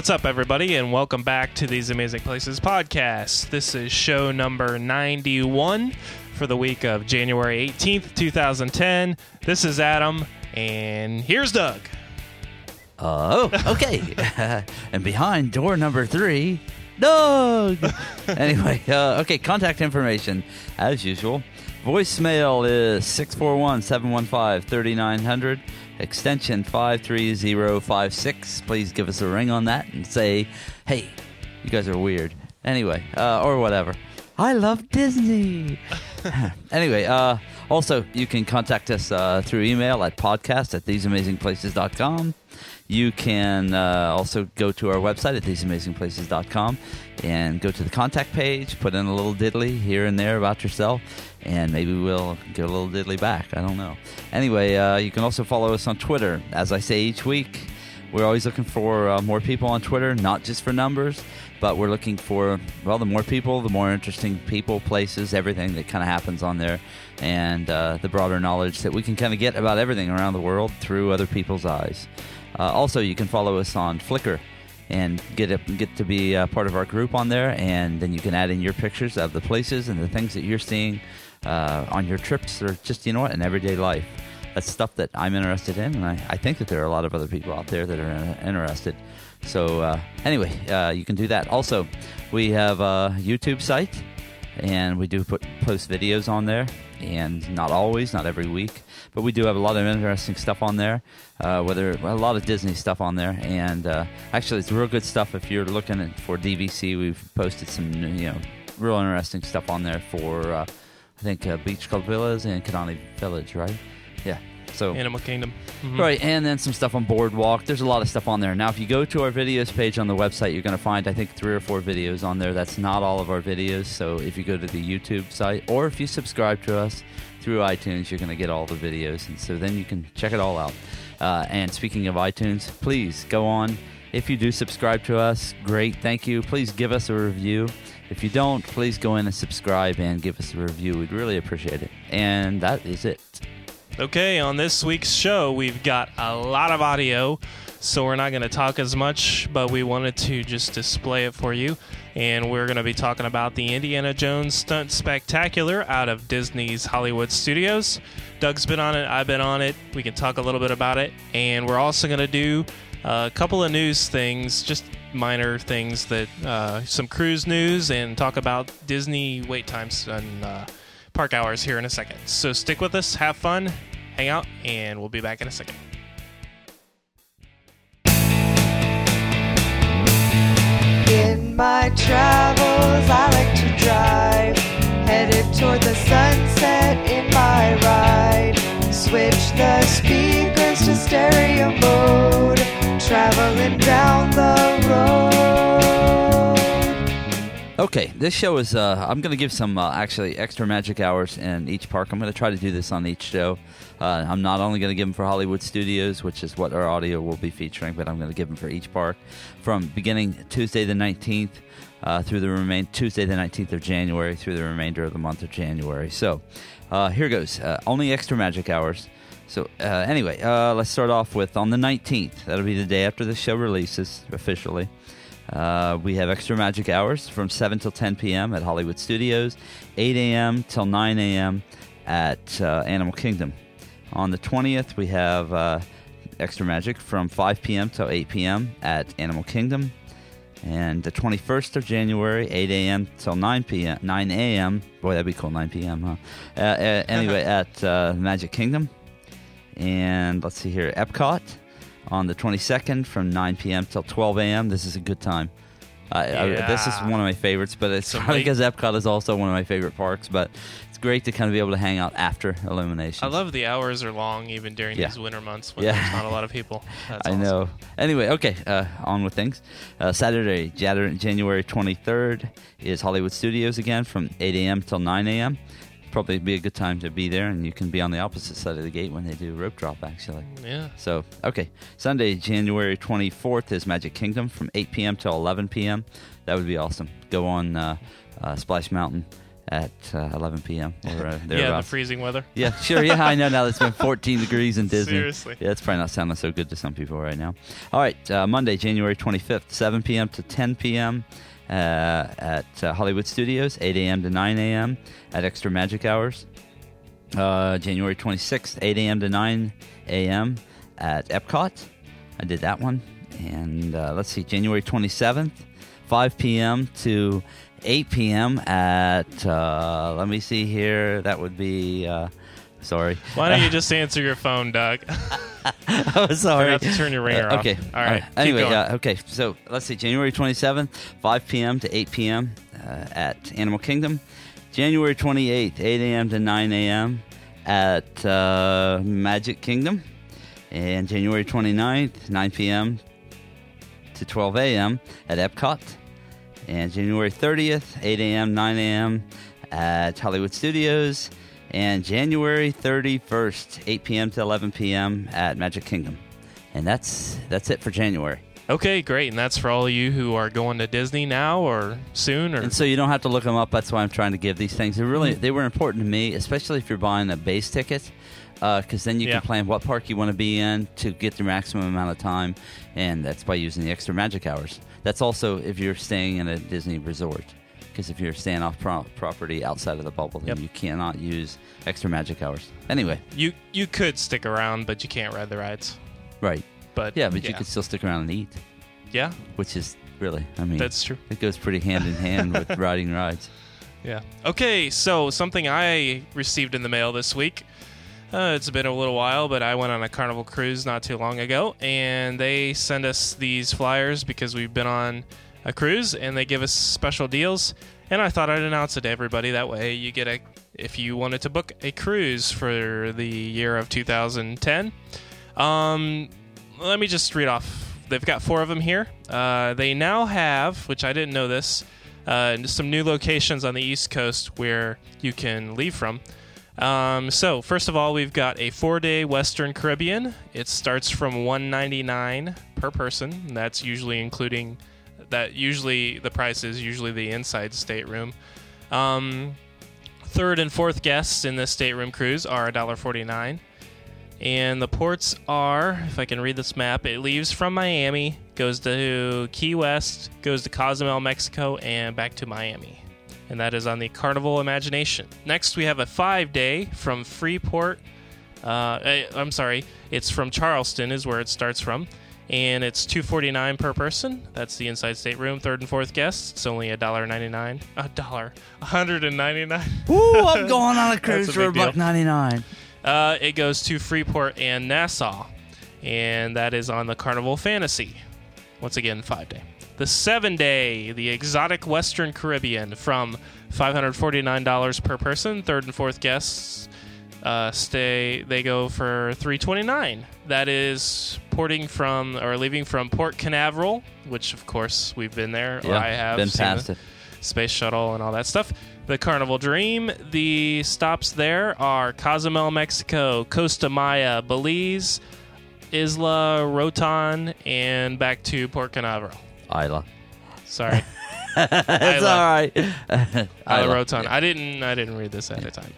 what's up, everybody, and welcome back to these Amazing Places podcast. This is show number 91 for the week of January 18th, 2010. This is Adam, and here's Doug. Oh, okay. and behind door number three, Doug. anyway, uh, okay, contact information as usual. Voicemail is 641 715 3900, extension 53056. Please give us a ring on that and say, hey, you guys are weird. Anyway, uh, or whatever. I love Disney. anyway, uh, also, you can contact us uh, through email at podcast at theseamazingplaces.com. You can uh, also go to our website at theseamazingplaces.com and go to the contact page, put in a little diddly here and there about yourself, and maybe we'll get a little diddly back. I don't know. Anyway, uh, you can also follow us on Twitter. As I say each week, we're always looking for uh, more people on Twitter, not just for numbers, but we're looking for, well, the more people, the more interesting people, places, everything that kind of happens on there, and uh, the broader knowledge that we can kind of get about everything around the world through other people's eyes. Uh, also, you can follow us on Flickr and get get to be a part of our group on there, and then you can add in your pictures of the places and the things that you're seeing uh, on your trips, or just you know what, in everyday life. That's stuff that I'm interested in, and I, I think that there are a lot of other people out there that are interested. So uh, anyway, uh, you can do that. Also, we have a YouTube site, and we do put post videos on there, and not always, not every week, but we do have a lot of interesting stuff on there. Uh, whether a lot of Disney stuff on there, and uh, actually, it's real good stuff. If you're looking for DVC, we've posted some you know real interesting stuff on there for uh, I think uh, Beach Club Villas and Kidani Village, right? So Animal Kingdom. Mhm. Right, and then some stuff on Boardwalk. There's a lot of stuff on there. Now, if you go to our videos page on the website, you're going to find, I think, three or four videos on there. That's not all of our videos. So if you go to the YouTube site or if you subscribe to us through iTunes, you're going to get all the videos. And so then you can check it all out. Uh, and speaking of iTunes, please go on. If you do subscribe to us, great. Thank you. Please give us a review. If you don't, please go in and subscribe and give us a review. We'd really appreciate it. And that is it. Okay, on this week's show, we've got a lot of audio, so we're not going to talk as much, but we wanted to just display it for you. And we're going to be talking about the Indiana Jones Stunt Spectacular out of Disney's Hollywood Studios. Doug's been on it, I've been on it. We can talk a little bit about it. And we're also going to do a couple of news things, just minor things that uh, some cruise news and talk about Disney wait times and uh, park hours here in a second. So stick with us, have fun, hang out, and we'll be back in a second. In my travels, I like to drive. Headed toward the sunset in my ride. Switch the speakers to stereo mode. Traveling down the road. Okay, this show is. Uh, I'm going to give some uh, actually extra magic hours in each park. I'm going to try to do this on each show. Uh, I'm not only going to give them for Hollywood Studios, which is what our audio will be featuring, but I'm going to give them for each park from beginning Tuesday the 19th uh, through the remain Tuesday the 19th of January through the remainder of the month of January. So uh, here goes. Uh, only extra magic hours. So uh, anyway, uh, let's start off with on the 19th. That'll be the day after the show releases officially. Uh, we have extra magic hours from 7 till 10 p.m. at Hollywood Studios, 8 a.m. till 9 a.m. at uh, Animal Kingdom. On the 20th, we have uh, extra magic from 5 p.m. till 8 p.m. at Animal Kingdom. And the 21st of January, 8 a.m. till 9 p.m. 9 a.m. Boy, that'd be cool, 9 p.m. Huh? Uh, uh, anyway, at uh, Magic Kingdom. And let's see here, Epcot on the 22nd from 9 p.m. till 12 a.m. This is a good time. I, I, this is one of my favorites, but it's Some probably because Epcot is also one of my favorite parks. But great to kind of be able to hang out after Illumination. I love the hours are long, even during Yeah. these winter months when Yeah. there's not a lot of people. That's I awesome. know. Anyway, okay, uh, on with things. Uh, Saturday, January 23rd, is Hollywood Studios again from 8 a.m. till 9 a.m. Probably be a good time to be there, and you can be on the opposite side of the gate when they do rope drop, actually. Yeah. So, okay. Sunday, January 24th is Magic Kingdom from 8 p.m. till 11 p.m. That would be awesome. Go on uh, uh, Splash Mountain at uh, 11 p.m. or uh, yeah, the freezing weather. Yeah, sure. Yeah, I know now it's been 14 degrees in Disney. Seriously. Yeah, it's probably not sounding so good to some people right now. All right, uh, Monday, January 25th, 7 p.m. to 10 p.m. Uh, at uh, Hollywood Studios, 8 a.m. to 9 a.m. at Extra Magic Hours. Uh, January 26th, 8 a.m. to 9 a.m. at Epcot. I did that one. And uh, let's see, January 27th, 5 p.m. to 8 p.m. at, uh, let me see here, that would be, uh, sorry. Why don't you just answer your phone, Doug? oh, sorry. Forgot to turn your ringer Uh, off. okay. All right. Anyway, uh, okay. So let's see. January 27th, 5 p.m. to 8 p.m. Uh, at Animal Kingdom. January 28th, 8 a.m. to 9 a.m. at uh, Magic Kingdom. And January 29th, 9 p.m. to 12 a.m. at Epcot. And January 30th, 8 a.m., 9 a.m. at Hollywood Studios. And January 31st, 8 p.m. to 11 p.m. at Magic Kingdom. And that's that's it for January. Okay, great. And that's for all of you who are going to Disney now or soon or And so you don't have to look them up. That's why I'm trying to give these things. They really they were important to me, especially if you're buying a base ticket, Uh, because then you Yeah. can plan what park you want to be in to get the maximum amount of time, and that's by using the extra magic hours. That's also if you're staying in a Disney resort, because if you're staying off pro- property outside of the bubble, then Yep. you cannot use extra magic hours. Anyway, you you could stick around, but you can't ride the rides. right? But Yeah, but you could still stick around and eat, Yeah, which is really, I mean, that's true. it goes pretty hand in hand with riding rides. Yeah. Okay, so something I received in the mail this week. Uh, it's been a little while, but I went on a carnival cruise not too long ago, and they send us these flyers because we've been on a cruise, and they give us special deals. And I thought I'd announce it to everybody. That way, you get a if you wanted to book a cruise for the year of 2010. Um, let me just read off. They've got four of them here. Uh, they now have, which I didn't know this, uh, some new locations on the East Coast where you can leave from. Um, so first of all, we've got a four-day Western Caribbean. It starts from 199 per person. That's usually including that. Usually the price is usually the inside stateroom. Um, third and fourth guests in this stateroom cruise are $1.49. And the ports are, if I can read this map, it leaves from Miami, goes to Key West, goes to Cozumel, Mexico, and back to Miami. And that is on the Carnival Imagination. Next, we have a five day from Freeport. Uh, eh, I'm sorry, it's from Charleston, is where it starts from. And it's two forty nine per person. That's the inside stateroom. Third and fourth guests, it's only a dollar ninety nine. A dollar, hundred and ninety nine. Ooh, I'm going on a cruise a for a buck ninety nine. Uh, it goes to Freeport and Nassau, and that is on the Carnival Fantasy. Once again, five day. The seven day, the exotic Western Caribbean, from $549 per person. Third and fourth guests uh, stay, they go for 329. That is porting from or leaving from Port Canaveral, which of course we've been there. or I have been past it. space shuttle and all that stuff. The Carnival Dream. The stops there are Cozumel, Mexico, Costa Maya, Belize, Isla Rotan, and back to Port Canaveral. Isla. Sorry, It's all right. Isla. Rotan. I didn't. I didn't read this at a time.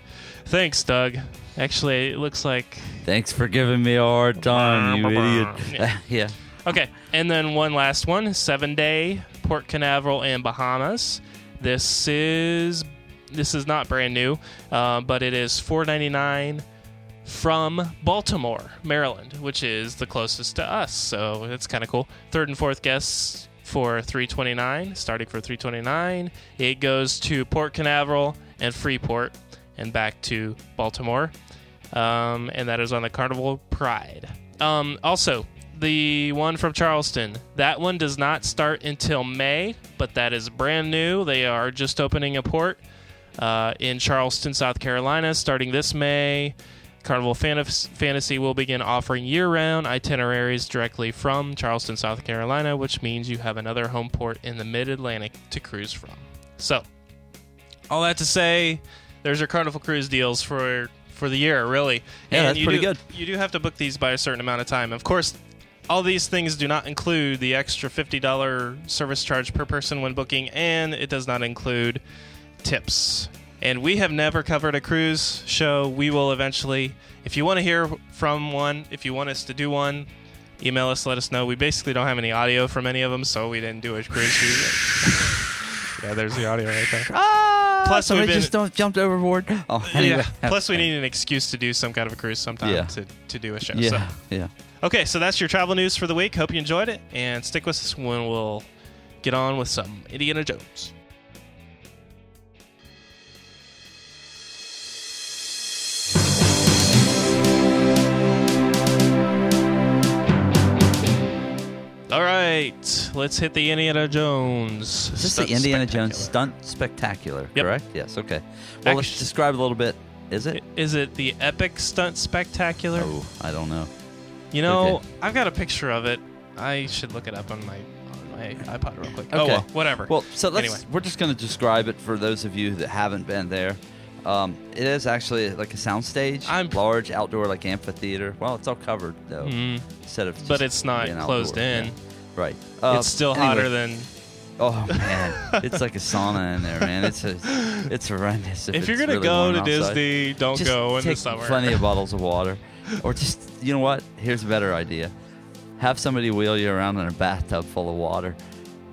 Thanks, Doug. Actually, it looks like Thanks for giving me a hard time, you idiot. Yeah. yeah. Okay, and then one last one: seven day Port Canaveral and Bahamas. This is this is not brand new, uh, but it is four ninety nine from Baltimore, Maryland, which is the closest to us. So it's kind of cool. Third and fourth guests for three twenty nine, starting for three twenty nine. It goes to Port Canaveral and Freeport, and back to Baltimore um, and that is on the Carnival Pride. Um, also, the one from Charleston, that one does not start until May, but that is brand new. They are just opening a port uh, in Charleston, South Carolina, starting this May. Carnival Fantas- Fantasy will begin offering year round itineraries directly from Charleston, South Carolina, which means you have another home port in the mid Atlantic to cruise from. So, all that to say, there's your Carnival Cruise deals for for the year, really. Yeah, And that's pretty do- good. You do have to book these by a certain amount of time. Of course, all these things do not include the extra $50 service charge per person when booking, and it does not include tips. And we have never covered a cruise show. We will eventually. If you want to hear from one, if you want us to do one, email us, let us know. We basically don't have any audio from any of them, so we didn't do a cruise show. yeah, there's the audio right there. Ah, Plus, somebody we've just don't jumped overboard. Oh, anyway. Yeah. Plus, we need an excuse to do some kind of a cruise sometime Yeah. to, to do a show. Yeah, So. yeah. Okay, so that's your travel news for the week. Hope you enjoyed it, and stick with us when we'll get on with some Indiana Jones. All right, let's hit the Indiana Jones. Is this the Indiana Jones stunt spectacular? Yep. Correct. Yes. Okay. Well, let's describe a little bit. Is it? Is it the epic stunt spectacular? Oh, I don't know. You know, Okay. I've got a picture of it. I should look it up on my on my iPod real quick. Oh Okay. well, whatever. Well, so let's. Anyway. We're just going to describe it for those of you that haven't been there. Um, it is actually like a soundstage, I'm- large outdoor like amphitheater. Well, it's all covered though, Mhm. instead of. but just it's not being closed outdoor. in. Yeah. Right. Uh, it's still anyway. hotter than. Oh man, it's like a sauna in there, man. It's a, it's horrendous. If, it's you're gonna really go warm to outside. Disney, don't Just go in take the summer. Plenty of bottles of water, or just you know what? Here's a better idea: have somebody wheel you around in a bathtub full of water,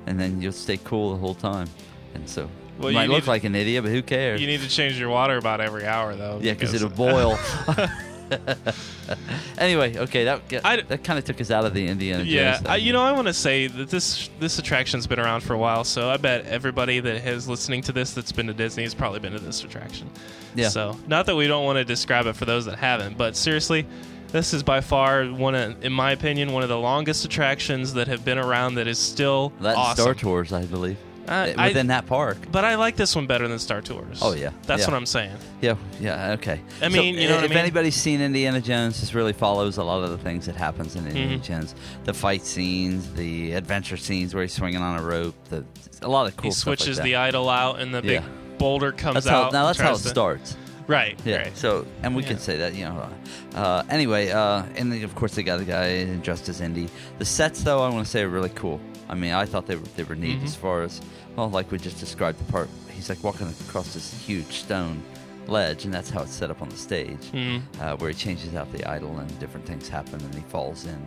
and then you'll stay cool the whole time. And so Well, you might look need- like an idiot, but who cares? you need to change your water about every hour, though. yeah, because it'll boil. anyway, okay, that I- that kind of took us out of the Indiana Yeah, Jones. I, you know, I want to say that this this attraction's been around for a while, so I bet everybody that has listening to this that's been to Disney has probably been to this attraction. Yeah. So, not that we don't want to describe it for those that haven't, but seriously, this is by far one of, in my opinion, one of the longest attractions that have been around that is still that awesome. Star Tours, I believe, Uh, within I- that park. But I like this one better than Star Tours. Oh, yeah. that's Yeah. what I'm saying. Yeah, yeah, okay. I So, mean, you know what I if mean? anybody's seen Indiana Jones, this really follows a lot of the things that happens in Indiana Mhm. Jones. The fight scenes, the adventure scenes where he's swinging on a rope, the a lot of cool he stuff like switches that. the idol out, and the big Yeah. boulder comes That's how, out. now that's how it to- starts. Right. Yeah. Right. So, and we Yeah. can say that, you know. Uh, anyway, uh, and then of course they got the guy dressed as Indy. The sets, though, I want to say are really cool. I mean, I thought they were they were neat Mhm. as far as well, like we just described the part. He's like walking across this huge stone ledge, and that's how it's set up on the stage, Mm. uh, where he changes out the idol and different things happen, and he falls in.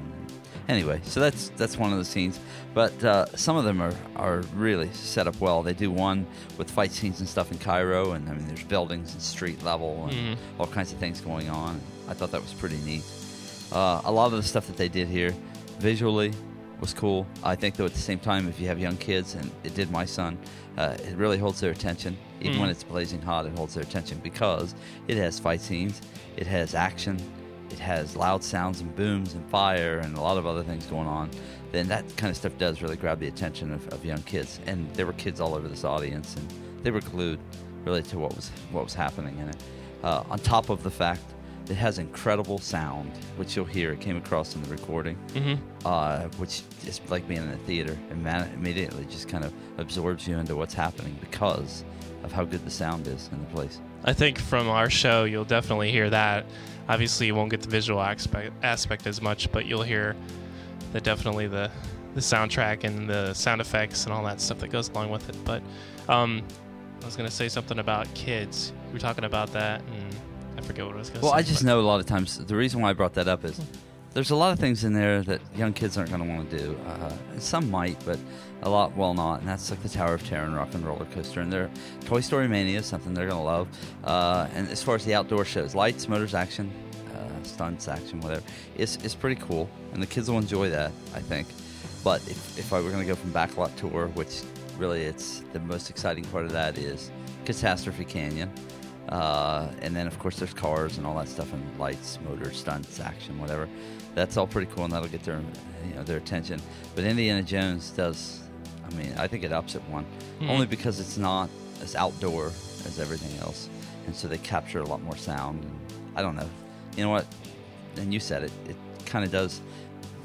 Anyway, so that's that's one of the scenes, but uh, some of them are, are really set up well. They do one with fight scenes and stuff in Cairo, and I mean, there's buildings and street level and Mhm. all kinds of things going on. I thought that was pretty neat. Uh, a lot of the stuff that they did here, visually, was cool. I think, though, at the same time, if you have young kids, and it did my son, uh, it really holds their attention. Even Mm. when it's blazing hot, it holds their attention because it has fight scenes, it has action, it has loud sounds and booms and fire and a lot of other things going on. Then that kind of stuff does really grab the attention of, of young kids. And there were kids all over this audience, and they were glued really to what was what was happening in it. Uh, on top of the fact it has incredible sound, which you'll hear. It came across in the recording, hmm uh, which is like being in a theater. and man- immediately just kind of absorbs you into what's happening because of how good the sound is in the place. I think from our show, you'll definitely hear that. Obviously, you won't get the visual aspect, aspect as much, but you'll hear the definitely the the soundtrack and the sound effects and all that stuff that goes along with it. But um, I was gonna say something about kids. We were talking about that, and I forget what I was gonna Well, say. I just but- know a lot of times the reason why I brought that up is there's a lot of things in there that young kids aren't going to want to do. Uh, some might, but a lot will not. And that's like the Tower of Terror and Rock and Roller Coaster. And their Toy Story Mania is something they're going to love. Uh, and as far as the outdoor shows, lights, motors, action, uh, stunts, action, whatever, it's, it's pretty cool. And the kids will enjoy that, I think. But if, if I were going to go from Backlot Tour, which really it's the most exciting part of that is Catastrophe Canyon. Uh, and then, of course, there's cars and all that stuff, and lights, motors, stunts, action, whatever. That's all pretty cool, and that'll get their, you know, their attention. But Indiana Jones does. I mean, I think it ups it one, Mhm. only because it's not as outdoor as everything else, and so they capture a lot more sound. And I don't know. You know what? And you said it. It kind of does.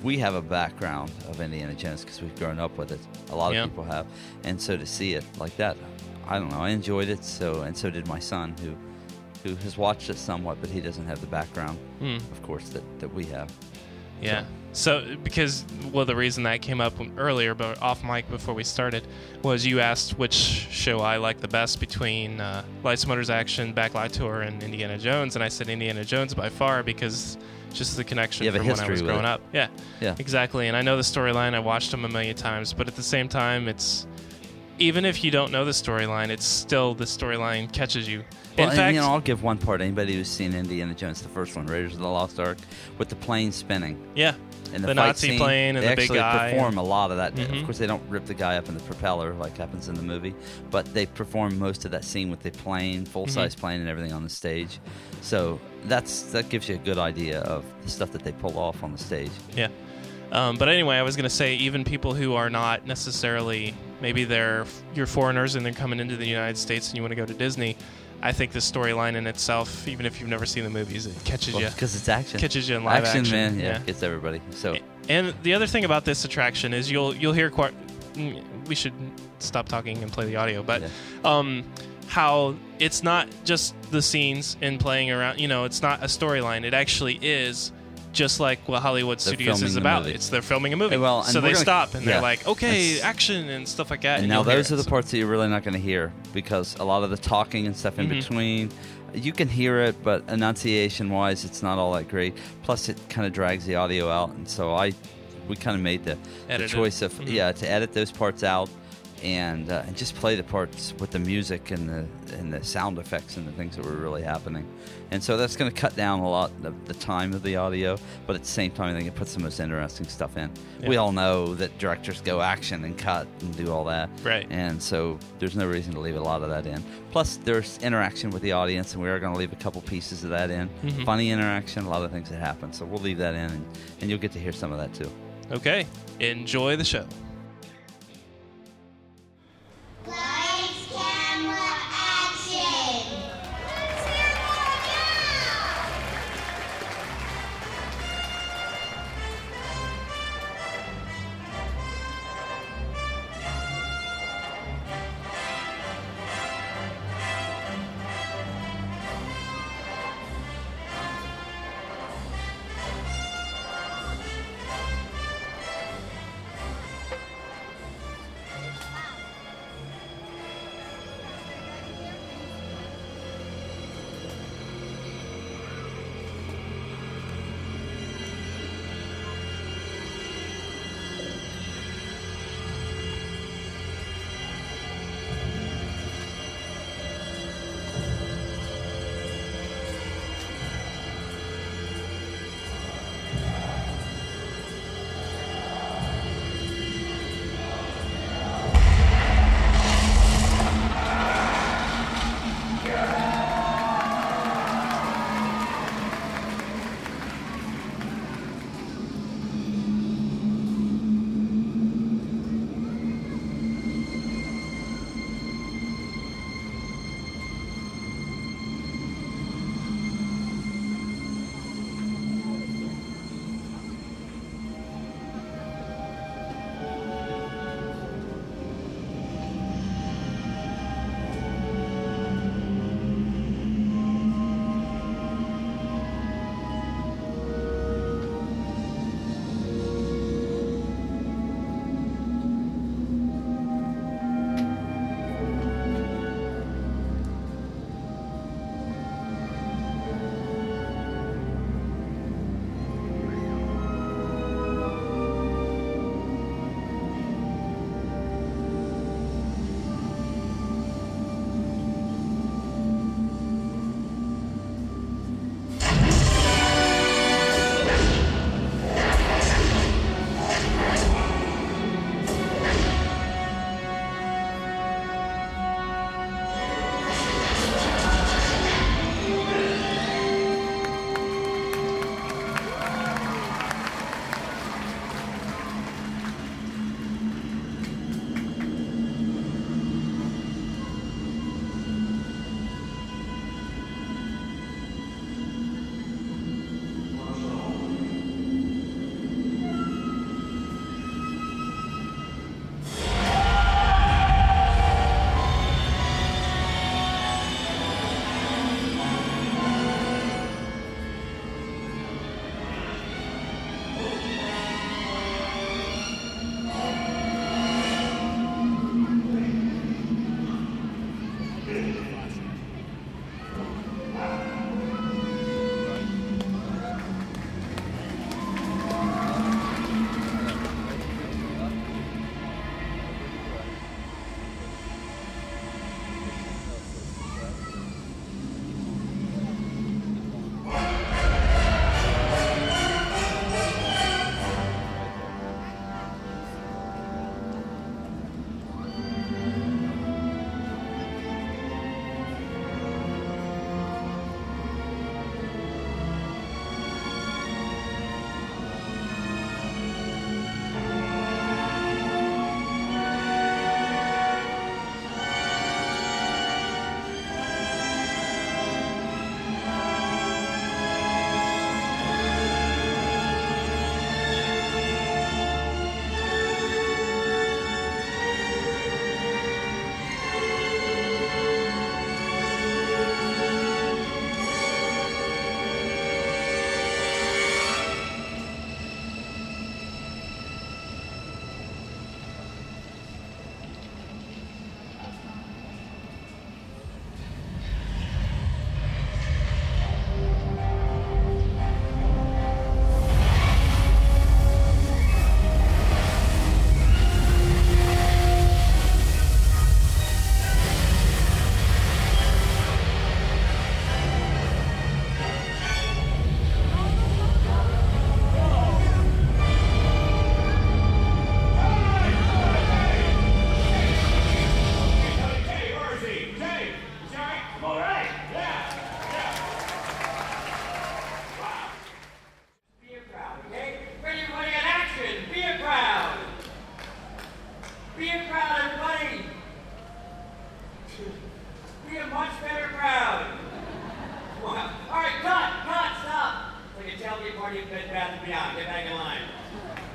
We have a background of Indiana Jones because we've grown up with it. A lot Yeah. of people have, and so to see it like that, I don't know. I enjoyed it. So and so did my son, who who has watched it somewhat, but he doesn't have the background, Hmm. of course, that, that we have. Yeah. So, because, well, the reason that came up earlier, but off mic before we started, was you asked which show I like the best between uh, Lights, Motors, Action, Backlot Tour, and Indiana Jones. And I said Indiana Jones by far because just the connection from when I was growing it. up. Yeah. Yeah. Exactly. And I know the storyline. I watched them a million times. But at the same time, it's. Even if you don't know the storyline, it's still the storyline catches you. Well, In and, fact, you know, I'll give one part. Anybody who's seen Indiana Jones, the first one, Raiders of the Lost Ark, with the plane spinning yeah. and the, The Nazi scene, plane and they the big actually perform a lot of that. Mhm. Of course, they don't rip the guy up in the propeller like happens in the movie, but they perform most of that scene with the plane, full size Mm-hmm. plane, and everything on the stage. So that's that gives you a good idea of the stuff that they pull off on the stage. Yeah. Um, but anyway, I was going to say, even people who are not necessarily, maybe they're you're foreigners and they're coming into the United States and you want to go to Disney. I think the storyline in itself, even if you've never seen the movies, it catches you. because it's action. Catches you in live action, man. Yeah, yeah. gets everybody. So And the other thing about this attraction is you'll you'll hear quite. We should stop talking and play the audio, but Yeah. um, how it's not just the scenes and playing around. You know, it's not a storyline. It actually is just like what Hollywood They're Studios is about. movie. It's they're filming a movie, well, so they gonna- stop and yeah. they're like, okay, action and stuff like that. And now you'll those it. are the So- parts that you're really not going to hear because a lot of the talking and stuff in Mhm. between, you can hear it, but enunciation wise, it's not all that great. Plus, it kind of drags the audio out, and so I, we kind of made the, the choice of Mhm. yeah to edit those parts out. And, uh, and just play the parts with the music and the and the sound effects and the things that were really happening, and so that's going to cut down a lot of the time of the audio. But at the same time, I think it puts the most interesting stuff in. We all know that directors go action and cut and do all that, Right. and so there's no reason to leave a lot of that in. Plus, there's interaction with the audience, and we are going to leave a couple pieces of that in. Mhm. Funny interaction, a lot of things that happen. So we'll leave that in, and, and you'll get to hear some of that too. Okay, enjoy the show. Be a much better crowd. All right, cut, cut, stop. It's like a tailgate party at Bed Bath Beyond. Get back in line.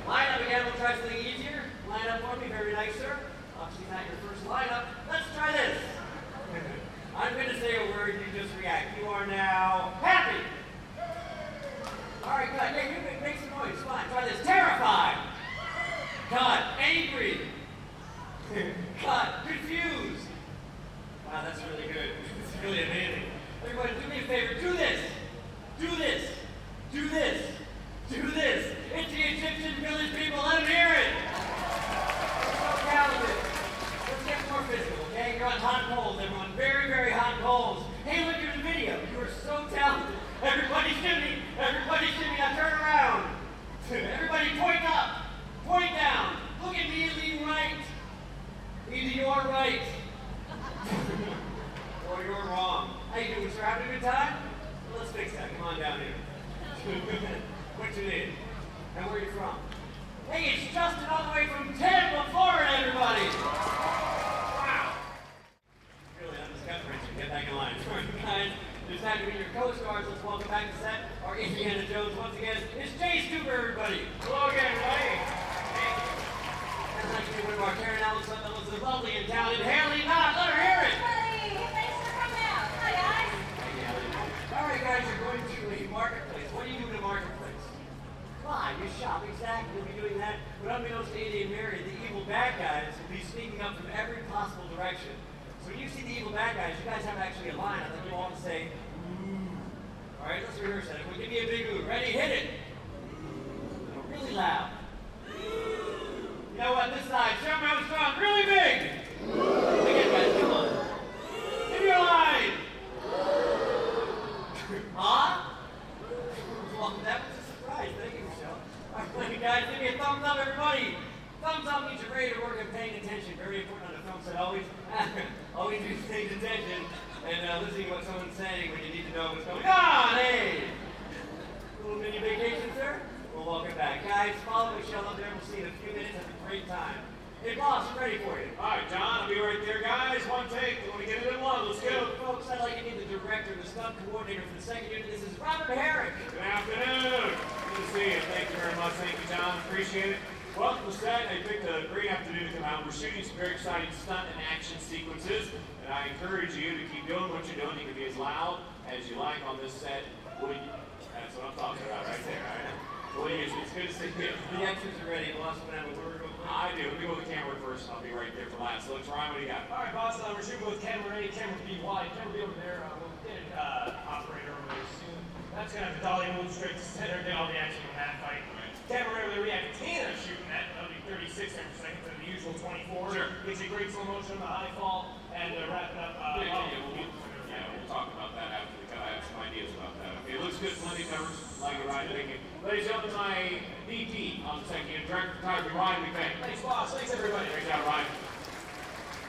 Line up again. We'll try something easier. Line up for me. Very nice, sir. Obviously not your first lineup. Let's try this. I'm going to say a word. You just react. You are now happy. All right, cut. Yeah, you make, some noise. On, try this. Terrified. Cut. Angry. Cut. Confused. Wow, that's really good. It's really amazing. Everybody, do me a favor. Do this. Do this. Do this. Do this. It's the Egyptian village people. Let them hear it. We're so talented. Let's get more physical, okay? You're on hot coals, everyone. Very, very hot coals. Hey, look at the video. You are so talented. Everybody shimmy. Everybody shimmy. Now turn around. Everybody point up. Point down. Look immediately right. Either you're right you're wrong. How you doing, sir? Having a good time? Well, let's fix that. Come on down here. what you need? And where are you from? Hey, it's Justin all the way from Tampa, Florida, everybody! Wow! Really, I'm just. Get back in line. Right, guys. It's time to meet your co-stars. Let's welcome back to set our Indiana Jones once again. It's Jay Stuber, everybody. Hello again, Ray. I'd like to one of our Karen Allen son that was the lovely and talented Haley Knott. Let her hear it. All right, guys, you're going to a marketplace. What do you do in a marketplace? Fly, you shop, exactly. You'll be doing that. But unbeknownst to Andy and Mary, the evil bad guys will be sneaking up from every possible direction. So when you see the evil bad guys, you guys have actually a line. I think you all want to say, ooh. All right, let's rehearse that. Everyone give me a big ooh. Ready? Hit it. No, really loud. You know what? This side. Show me how strong. Really big. Again, guys, come on. Give me a line. Huh? Well, that was a surprise. Thank you, Michelle. All right, guys, give me a thumbs up, everybody. Thumbs up means you're ready to work and paying attention. Very important on the film set. Always, always be paying attention and uh, listening to what someone's saying when you need to know what's going on. Hey! Little mini vacation, sir? Well, welcome back. Guys, follow Michelle up there. We'll see you in a few minutes. Have a great time. Hey, boss, I'm ready for you. All right, John, I'll be right there, guys. One take. We want to get it in one. Let's go. Folks, I'd like to meet the director, the stunt coordinator for the second unit. This is Robert Herrick. Good afternoon. Good to see you. Thank you very much. Thank you, John. Appreciate it. Welcome to set. I picked a great afternoon to come out. We're shooting some very exciting stunt and action sequences, and I encourage you to keep doing what you're doing. You can be as loud as you like on this set. Woody, that's what I'm talking about right there. All right? Woody, it's it's good to see you. The extras are ready. Boss, want to have a word real quick? I do. Let me go with the camera first. I'll be right there for last. So let's Ryan, what do you got? All right, boss. Uh, we're shooting with camera A, camera B wide. Camera B over there. Uh, we'll get an uh, operator over there soon. That's gonna have the dolly move straight to center. Get all the action in that fight. Camera over there, we have Tina shooting that. That'll be 36 frames per second to the usual 24. Sure. Gives you great slow motion on the high fall and uh, wrapping up. Uh, Yeah, well, yeah, we'll, get- yeah, we'll talk about that after we cut. I have some ideas about that. Okay, it looks good. Plenty covers. Like it, Ryan. Thank you. Ladies and gentlemen, my DP on the second unit, director of photography, Ryan McVeigh. Thanks, boss. Thanks, everybody. Great job, Ryan.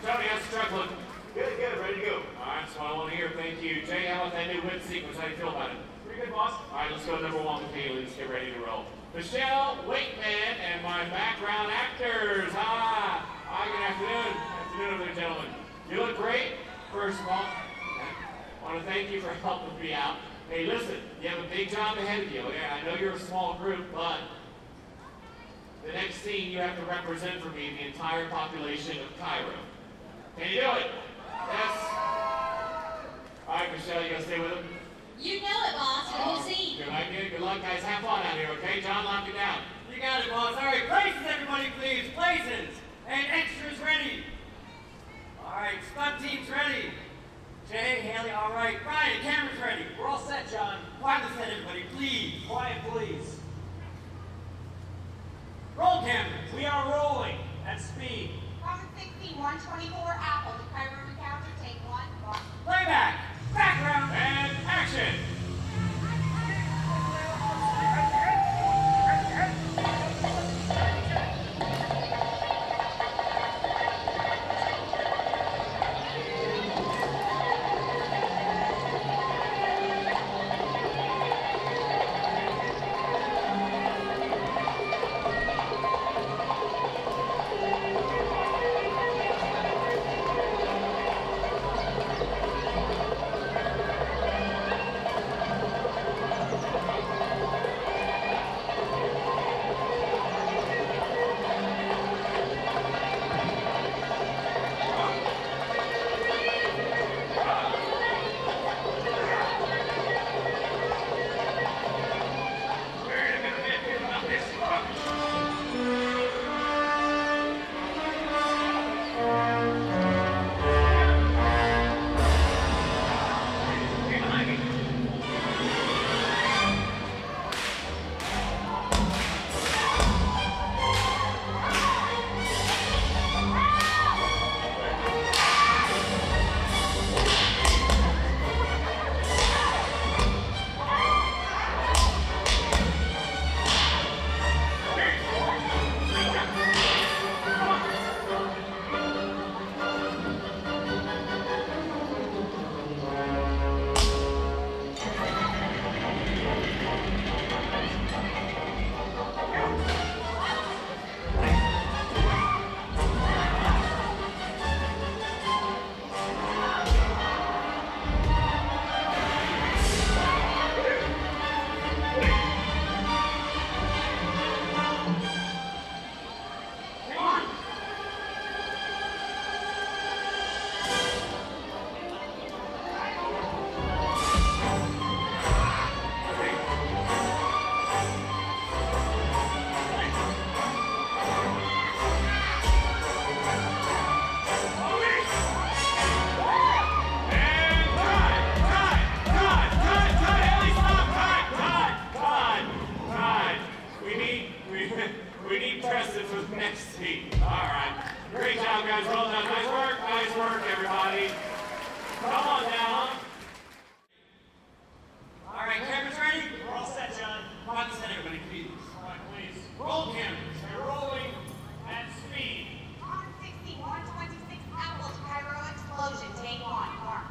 Tony, how's the truck looking? Good, good. Ready to go. All right, so I want to hear. Thank you. Jay, how about that new win sequence? How do you feel about it? Pretty good, boss. All right, let's go to number one with Haley. Let's get ready to roll. Michelle Wakeman and my background actors. Hi. Hi, good afternoon. Afternoon over there, gentlemen. You look great, first of all. I want to thank you for helping me out. Hey, listen, you have a big job ahead of you. I know you're a small group, but the next scene you have to represent for me the entire population of Cairo. Can you do it? Yes? All right, Michelle, you gonna stay with him? You know it, boss. The whole scene. Good idea. Good luck, guys. Have fun out here, okay? John, lock it down. You got it, boss. All right, places, everybody, please. Places. Nice work. Nice work, everybody. Come on down. All right, cameras ready? We're all set, John. Rock set, everybody, please. All right, please. Roll cameras. We're rolling at speed. On 60, 126 Apple Cairo explosion. Take one. Mark.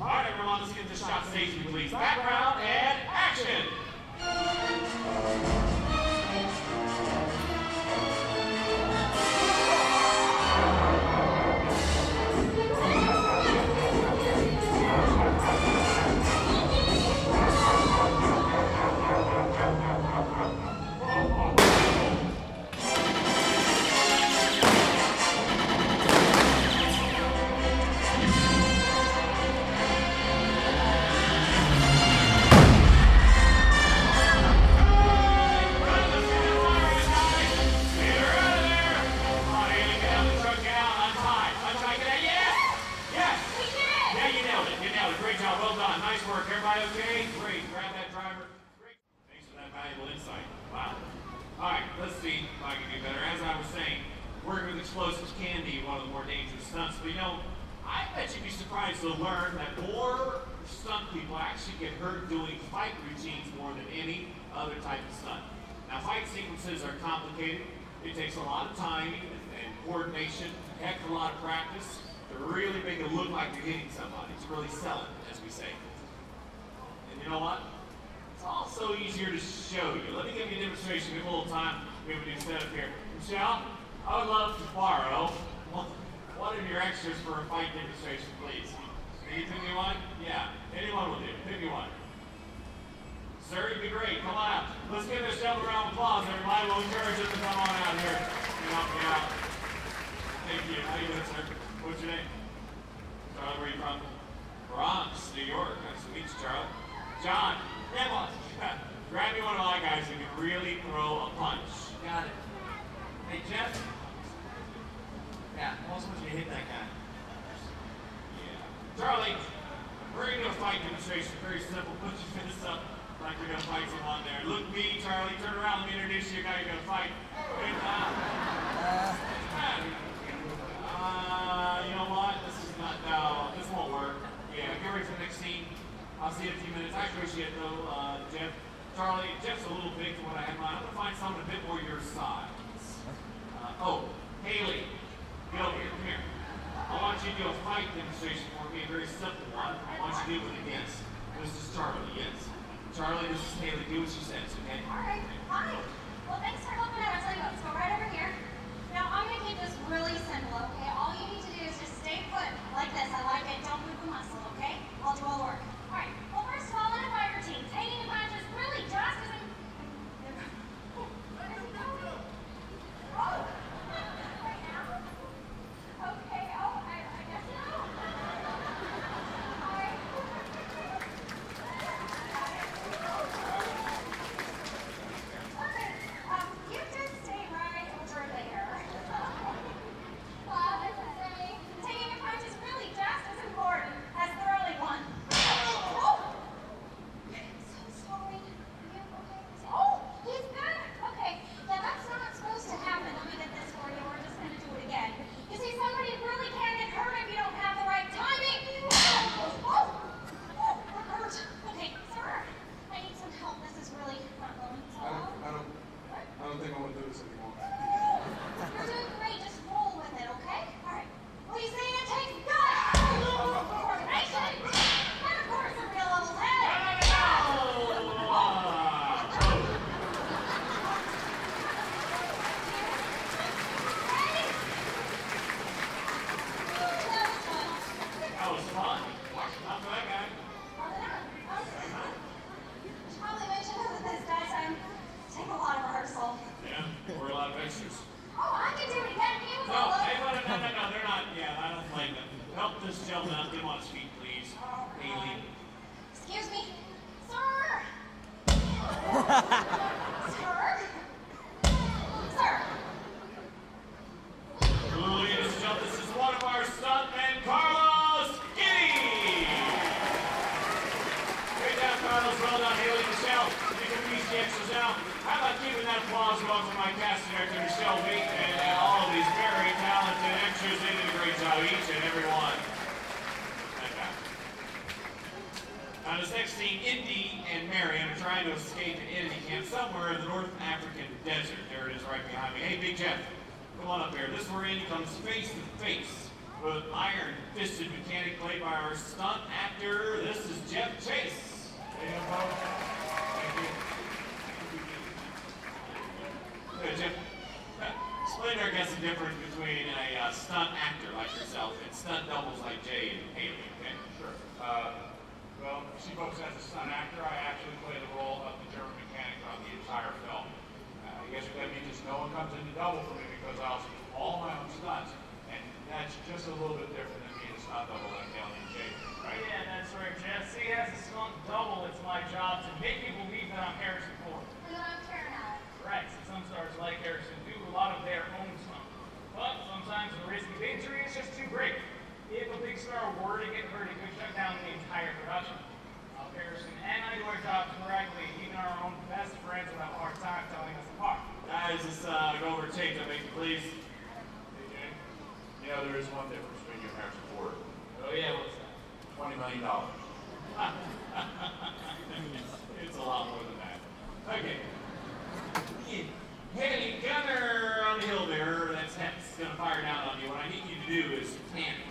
All right, everyone, let's get this shot staging, please. Background to learn that more stunt people actually get hurt doing fight routines more than any other type of stunt. Now, fight sequences are complicated. It takes a lot of timing and, coordination, a heck of a lot of practice to really make it look like you're hitting somebody. To really sell it, as we say. And you know what? It's also easier to show you. Let me give you a demonstration. Give a little time. We have a new setup here. Michelle, I would love to borrow one of your extras for a fight demonstration, please. Can you one? Yeah, anyone will do. Pick me one. Sir, you'd be great. Come on out. Let's give Michelle a round of applause, everybody. We'll encourage her to come on out here and help me out. Thank you. How you doing, sir? What's your name? Charlie, where are you from? Bronx, New York. Nice to meet you, Charlie. John, grab Grab me one of my guys who can really throw a punch. Got it. Hey, Jeff. Yeah, I want you to hit that guy. Charlie, we're gonna fight demonstration. Very simple. Put your fists up like we're gonna fight someone there. Look me, Charlie. Turn around. Let me introduce you. Guy you're gonna fight. Wait, uh, uh, you know what? This is not. No, this won't work. Yeah, get ready for the next scene. I'll see you in a few minutes. I appreciate it though, uh, Jeff. Charlie, Jeff's a little big for what I have in mind. I'm gonna find someone a bit more your size. Uh, oh, Haley, get over here. Come here. I want you to do a fight demonstration for me, a very simple one. I want you to do it against. This is Charlie, yes. Charlie, this is Haley. Do what she says, okay? All right, fine. Well, thanks for helping out. I'll tell you what, let's go right over here. Now, I'm going to keep this really simple, okay? If a big star were to get hurt, it could shut down the entire production. Uh, Harrison and I do our jobs correctly, even our own best friends will have a hard time telling us apart. Guys, this uh, go over tape to make you please. Hey, Jay, there is one difference between you and Harrison Ford. Oh yeah, what's that? Twenty million dollars. it's a lot more than that. Okay. Haley, gunner on the hill there, that's Hex, gonna fire down on you. What I need you to do is panic.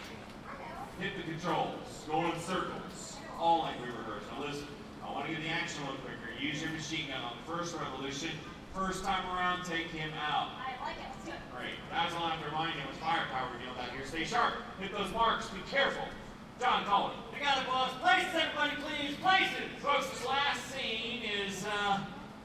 Hit the controls, go in circles, all like we rehearsed. Now listen, I want to get the action a little quicker. Use your machine gun on the first revolution. First time around, take him out. I like it. Let's do it. Great. Guys, I'll have to remind you, it's firepower deal out here. Stay sharp. Hit those marks. Be careful. John, call it. I got it, boss. Places, everybody, please. Places. Folks, this last scene is, uh,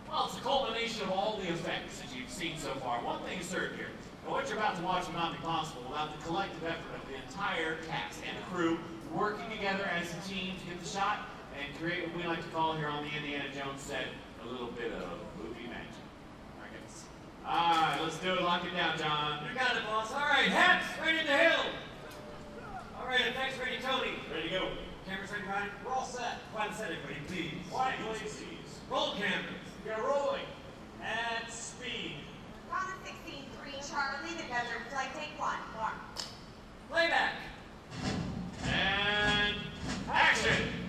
well, it's a culmination of all the effects that you've seen so far. One thing is certain here. Now, what you're about to watch will not be possible without the collective effort of the entire cast and crew working together as a team to get the shot and create what we like to call here on the Indiana Jones set a little bit of movie magic. All right, guys. All right, let's do it. Lock it down, John. You got it, boss. All right, hats ready to hill. All right, effects ready, Tony. Ready to go. Cameras ready, Ryan. We're all set. Quiet set, everybody, please. Quiet, please. Roll cameras. We are rolling at speed. Common 16, 3 Charlie, the desert flight, take one. Mark. Playback. And action.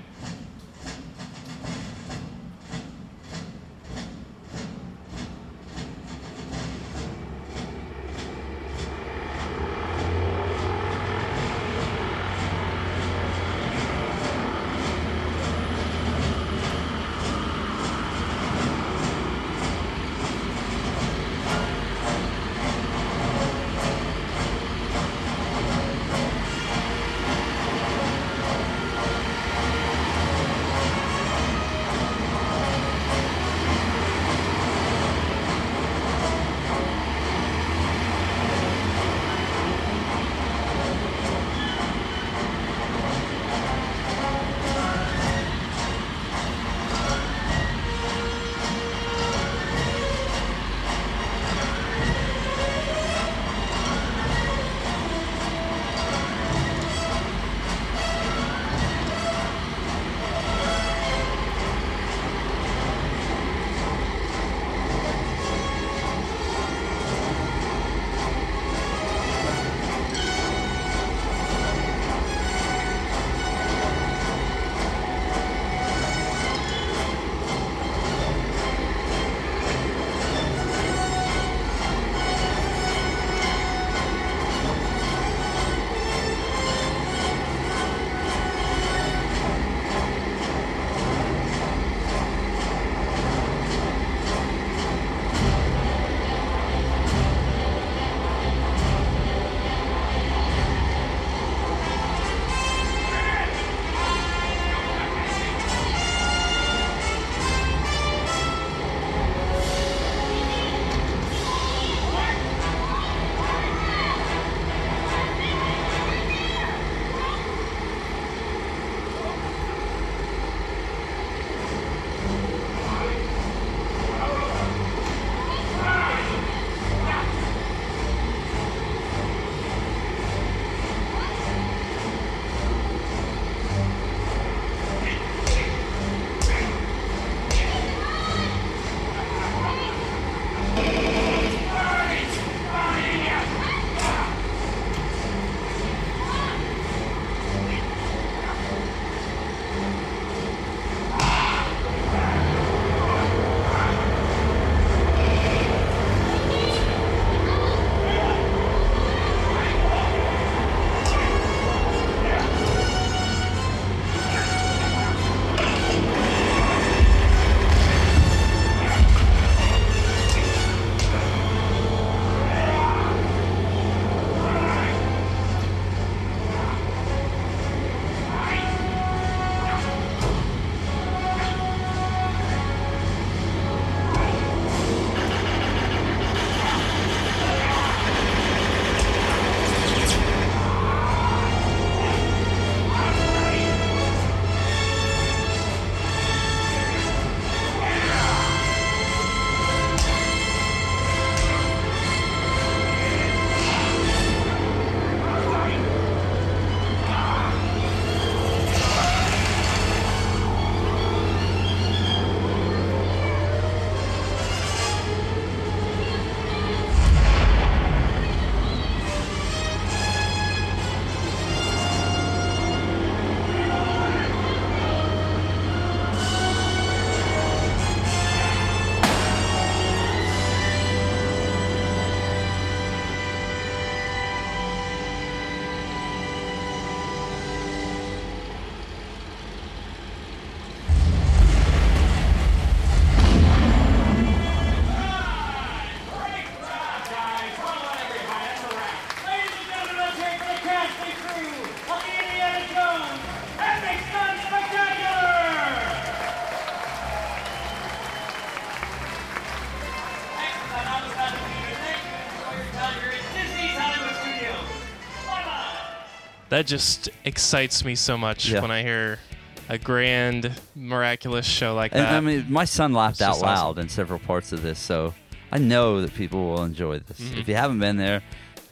That just excites me so much Yeah. when I hear a grand, miraculous show like And that. I mean, my son laughed out loud awesome. in several parts of this, so I know that people will enjoy this. Mhm. If you haven't been there,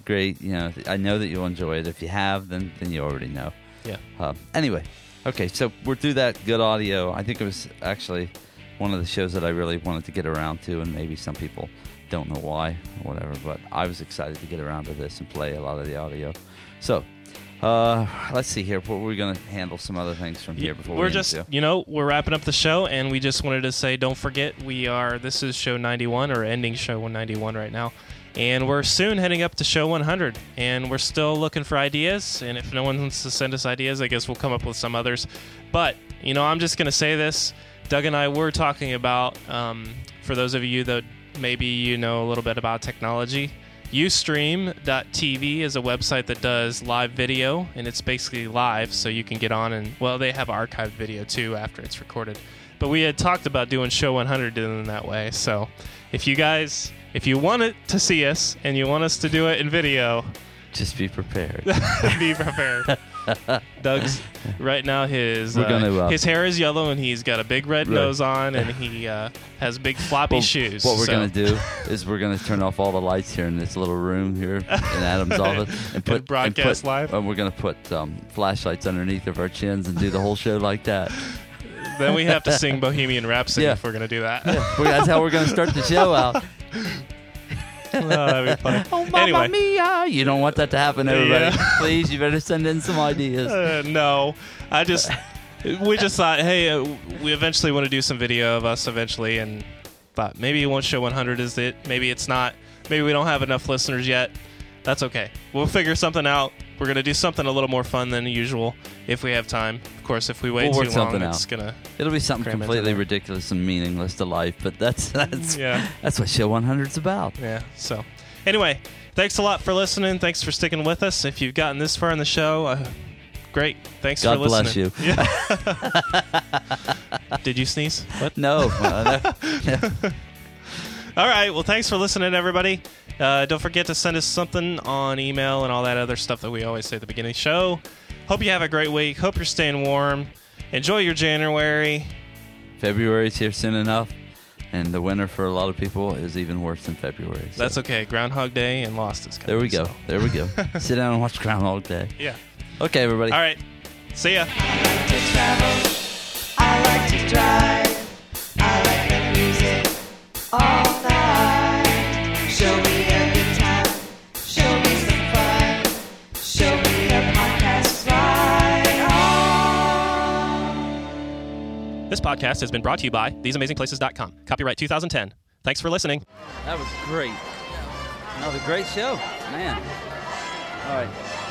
great. You know, I know that you'll enjoy it. If you have, then then you already know. yeah. Uh, anyway, okay, so we're through that good audio. I think it was actually one of the shows that I really wanted to get around to, and maybe some people don't know why or whatever, but I was excited to get around to this and play a lot of the audio. So, uh, let's see here. We're we going to handle some other things from here before we're we just you know we're wrapping up the show and we just wanted to say don't forget we are this is show 91 or ending show 191 right now and we're soon heading up to show 100 and we're still looking for ideas and if no one wants to send us ideas i guess we'll come up with some others. But you know i'm just going to say this. Doug and i were talking about um, for those of you that maybe you know a little bit about technology Ustream.tv is a website that does live video, and it's basically live, so you can get on and well, they have archived video too after it's recorded. But we had talked about doing Show 100 in that way. So if you guys, if you want it to see us and you want us to do it in video, Just be prepared. be prepared. Doug's right now his We're uh, gonna, uh, his hair is yellow and he's got a big red Right. nose on and he uh, has big floppy Well, shoes. What we're so- gonna do is we're gonna turn off all the lights here in this little room here in Adam's office and put broadcast put, live? And we're gonna put um, flashlights underneath of our chins and do the whole show like that. then we have to sing Bohemian Rhapsody Yeah. if we're gonna do that. Well, that's how we're gonna start the show out. Oh, that'd be funny. Oh, mamma anyway, mia! You don't want that to happen, everybody. Yeah. Please, you better send in some ideas. uh, no, I just we just thought, hey, uh, we eventually want to do some video of us eventually, and thought maybe one show 100 is it. Maybe it's not. Maybe we don't have enough listeners yet. That's okay. We'll figure something out. We're gonna do something a little more fun than usual if we have time. Of course, if we wait We'll work too long, something it's out. gonna. It'll be something Cram completely ridiculous and meaningless to life, but that's that's Yeah. that's what Show 100's about. Yeah. So, anyway, thanks a lot for listening. Thanks for sticking with us. If you've gotten this far in the show, uh, great. Thanks God for bless listening. you. Yeah. Did you sneeze? What? No, uh, no. All right. Well, thanks for listening, everybody. Uh, don't forget to send us something on email and all that other stuff that we always say at the beginning of the show. Hope you have a great week. Hope you're staying warm. Enjoy your January. February's here soon enough, and the winter for a lot of people is even worse than February. so- That's okay. Groundhog Day and Lost is coming. There we go. so- There we go. Sit down and watch Groundhog Day. Yeah. Okay, everybody. All right. See ya. to travel. I like to drive. This podcast has been brought to you by TheseAmazingPlaces.com. Copyright 2010. Thanks for listening. That was great. Another great show, man. All right.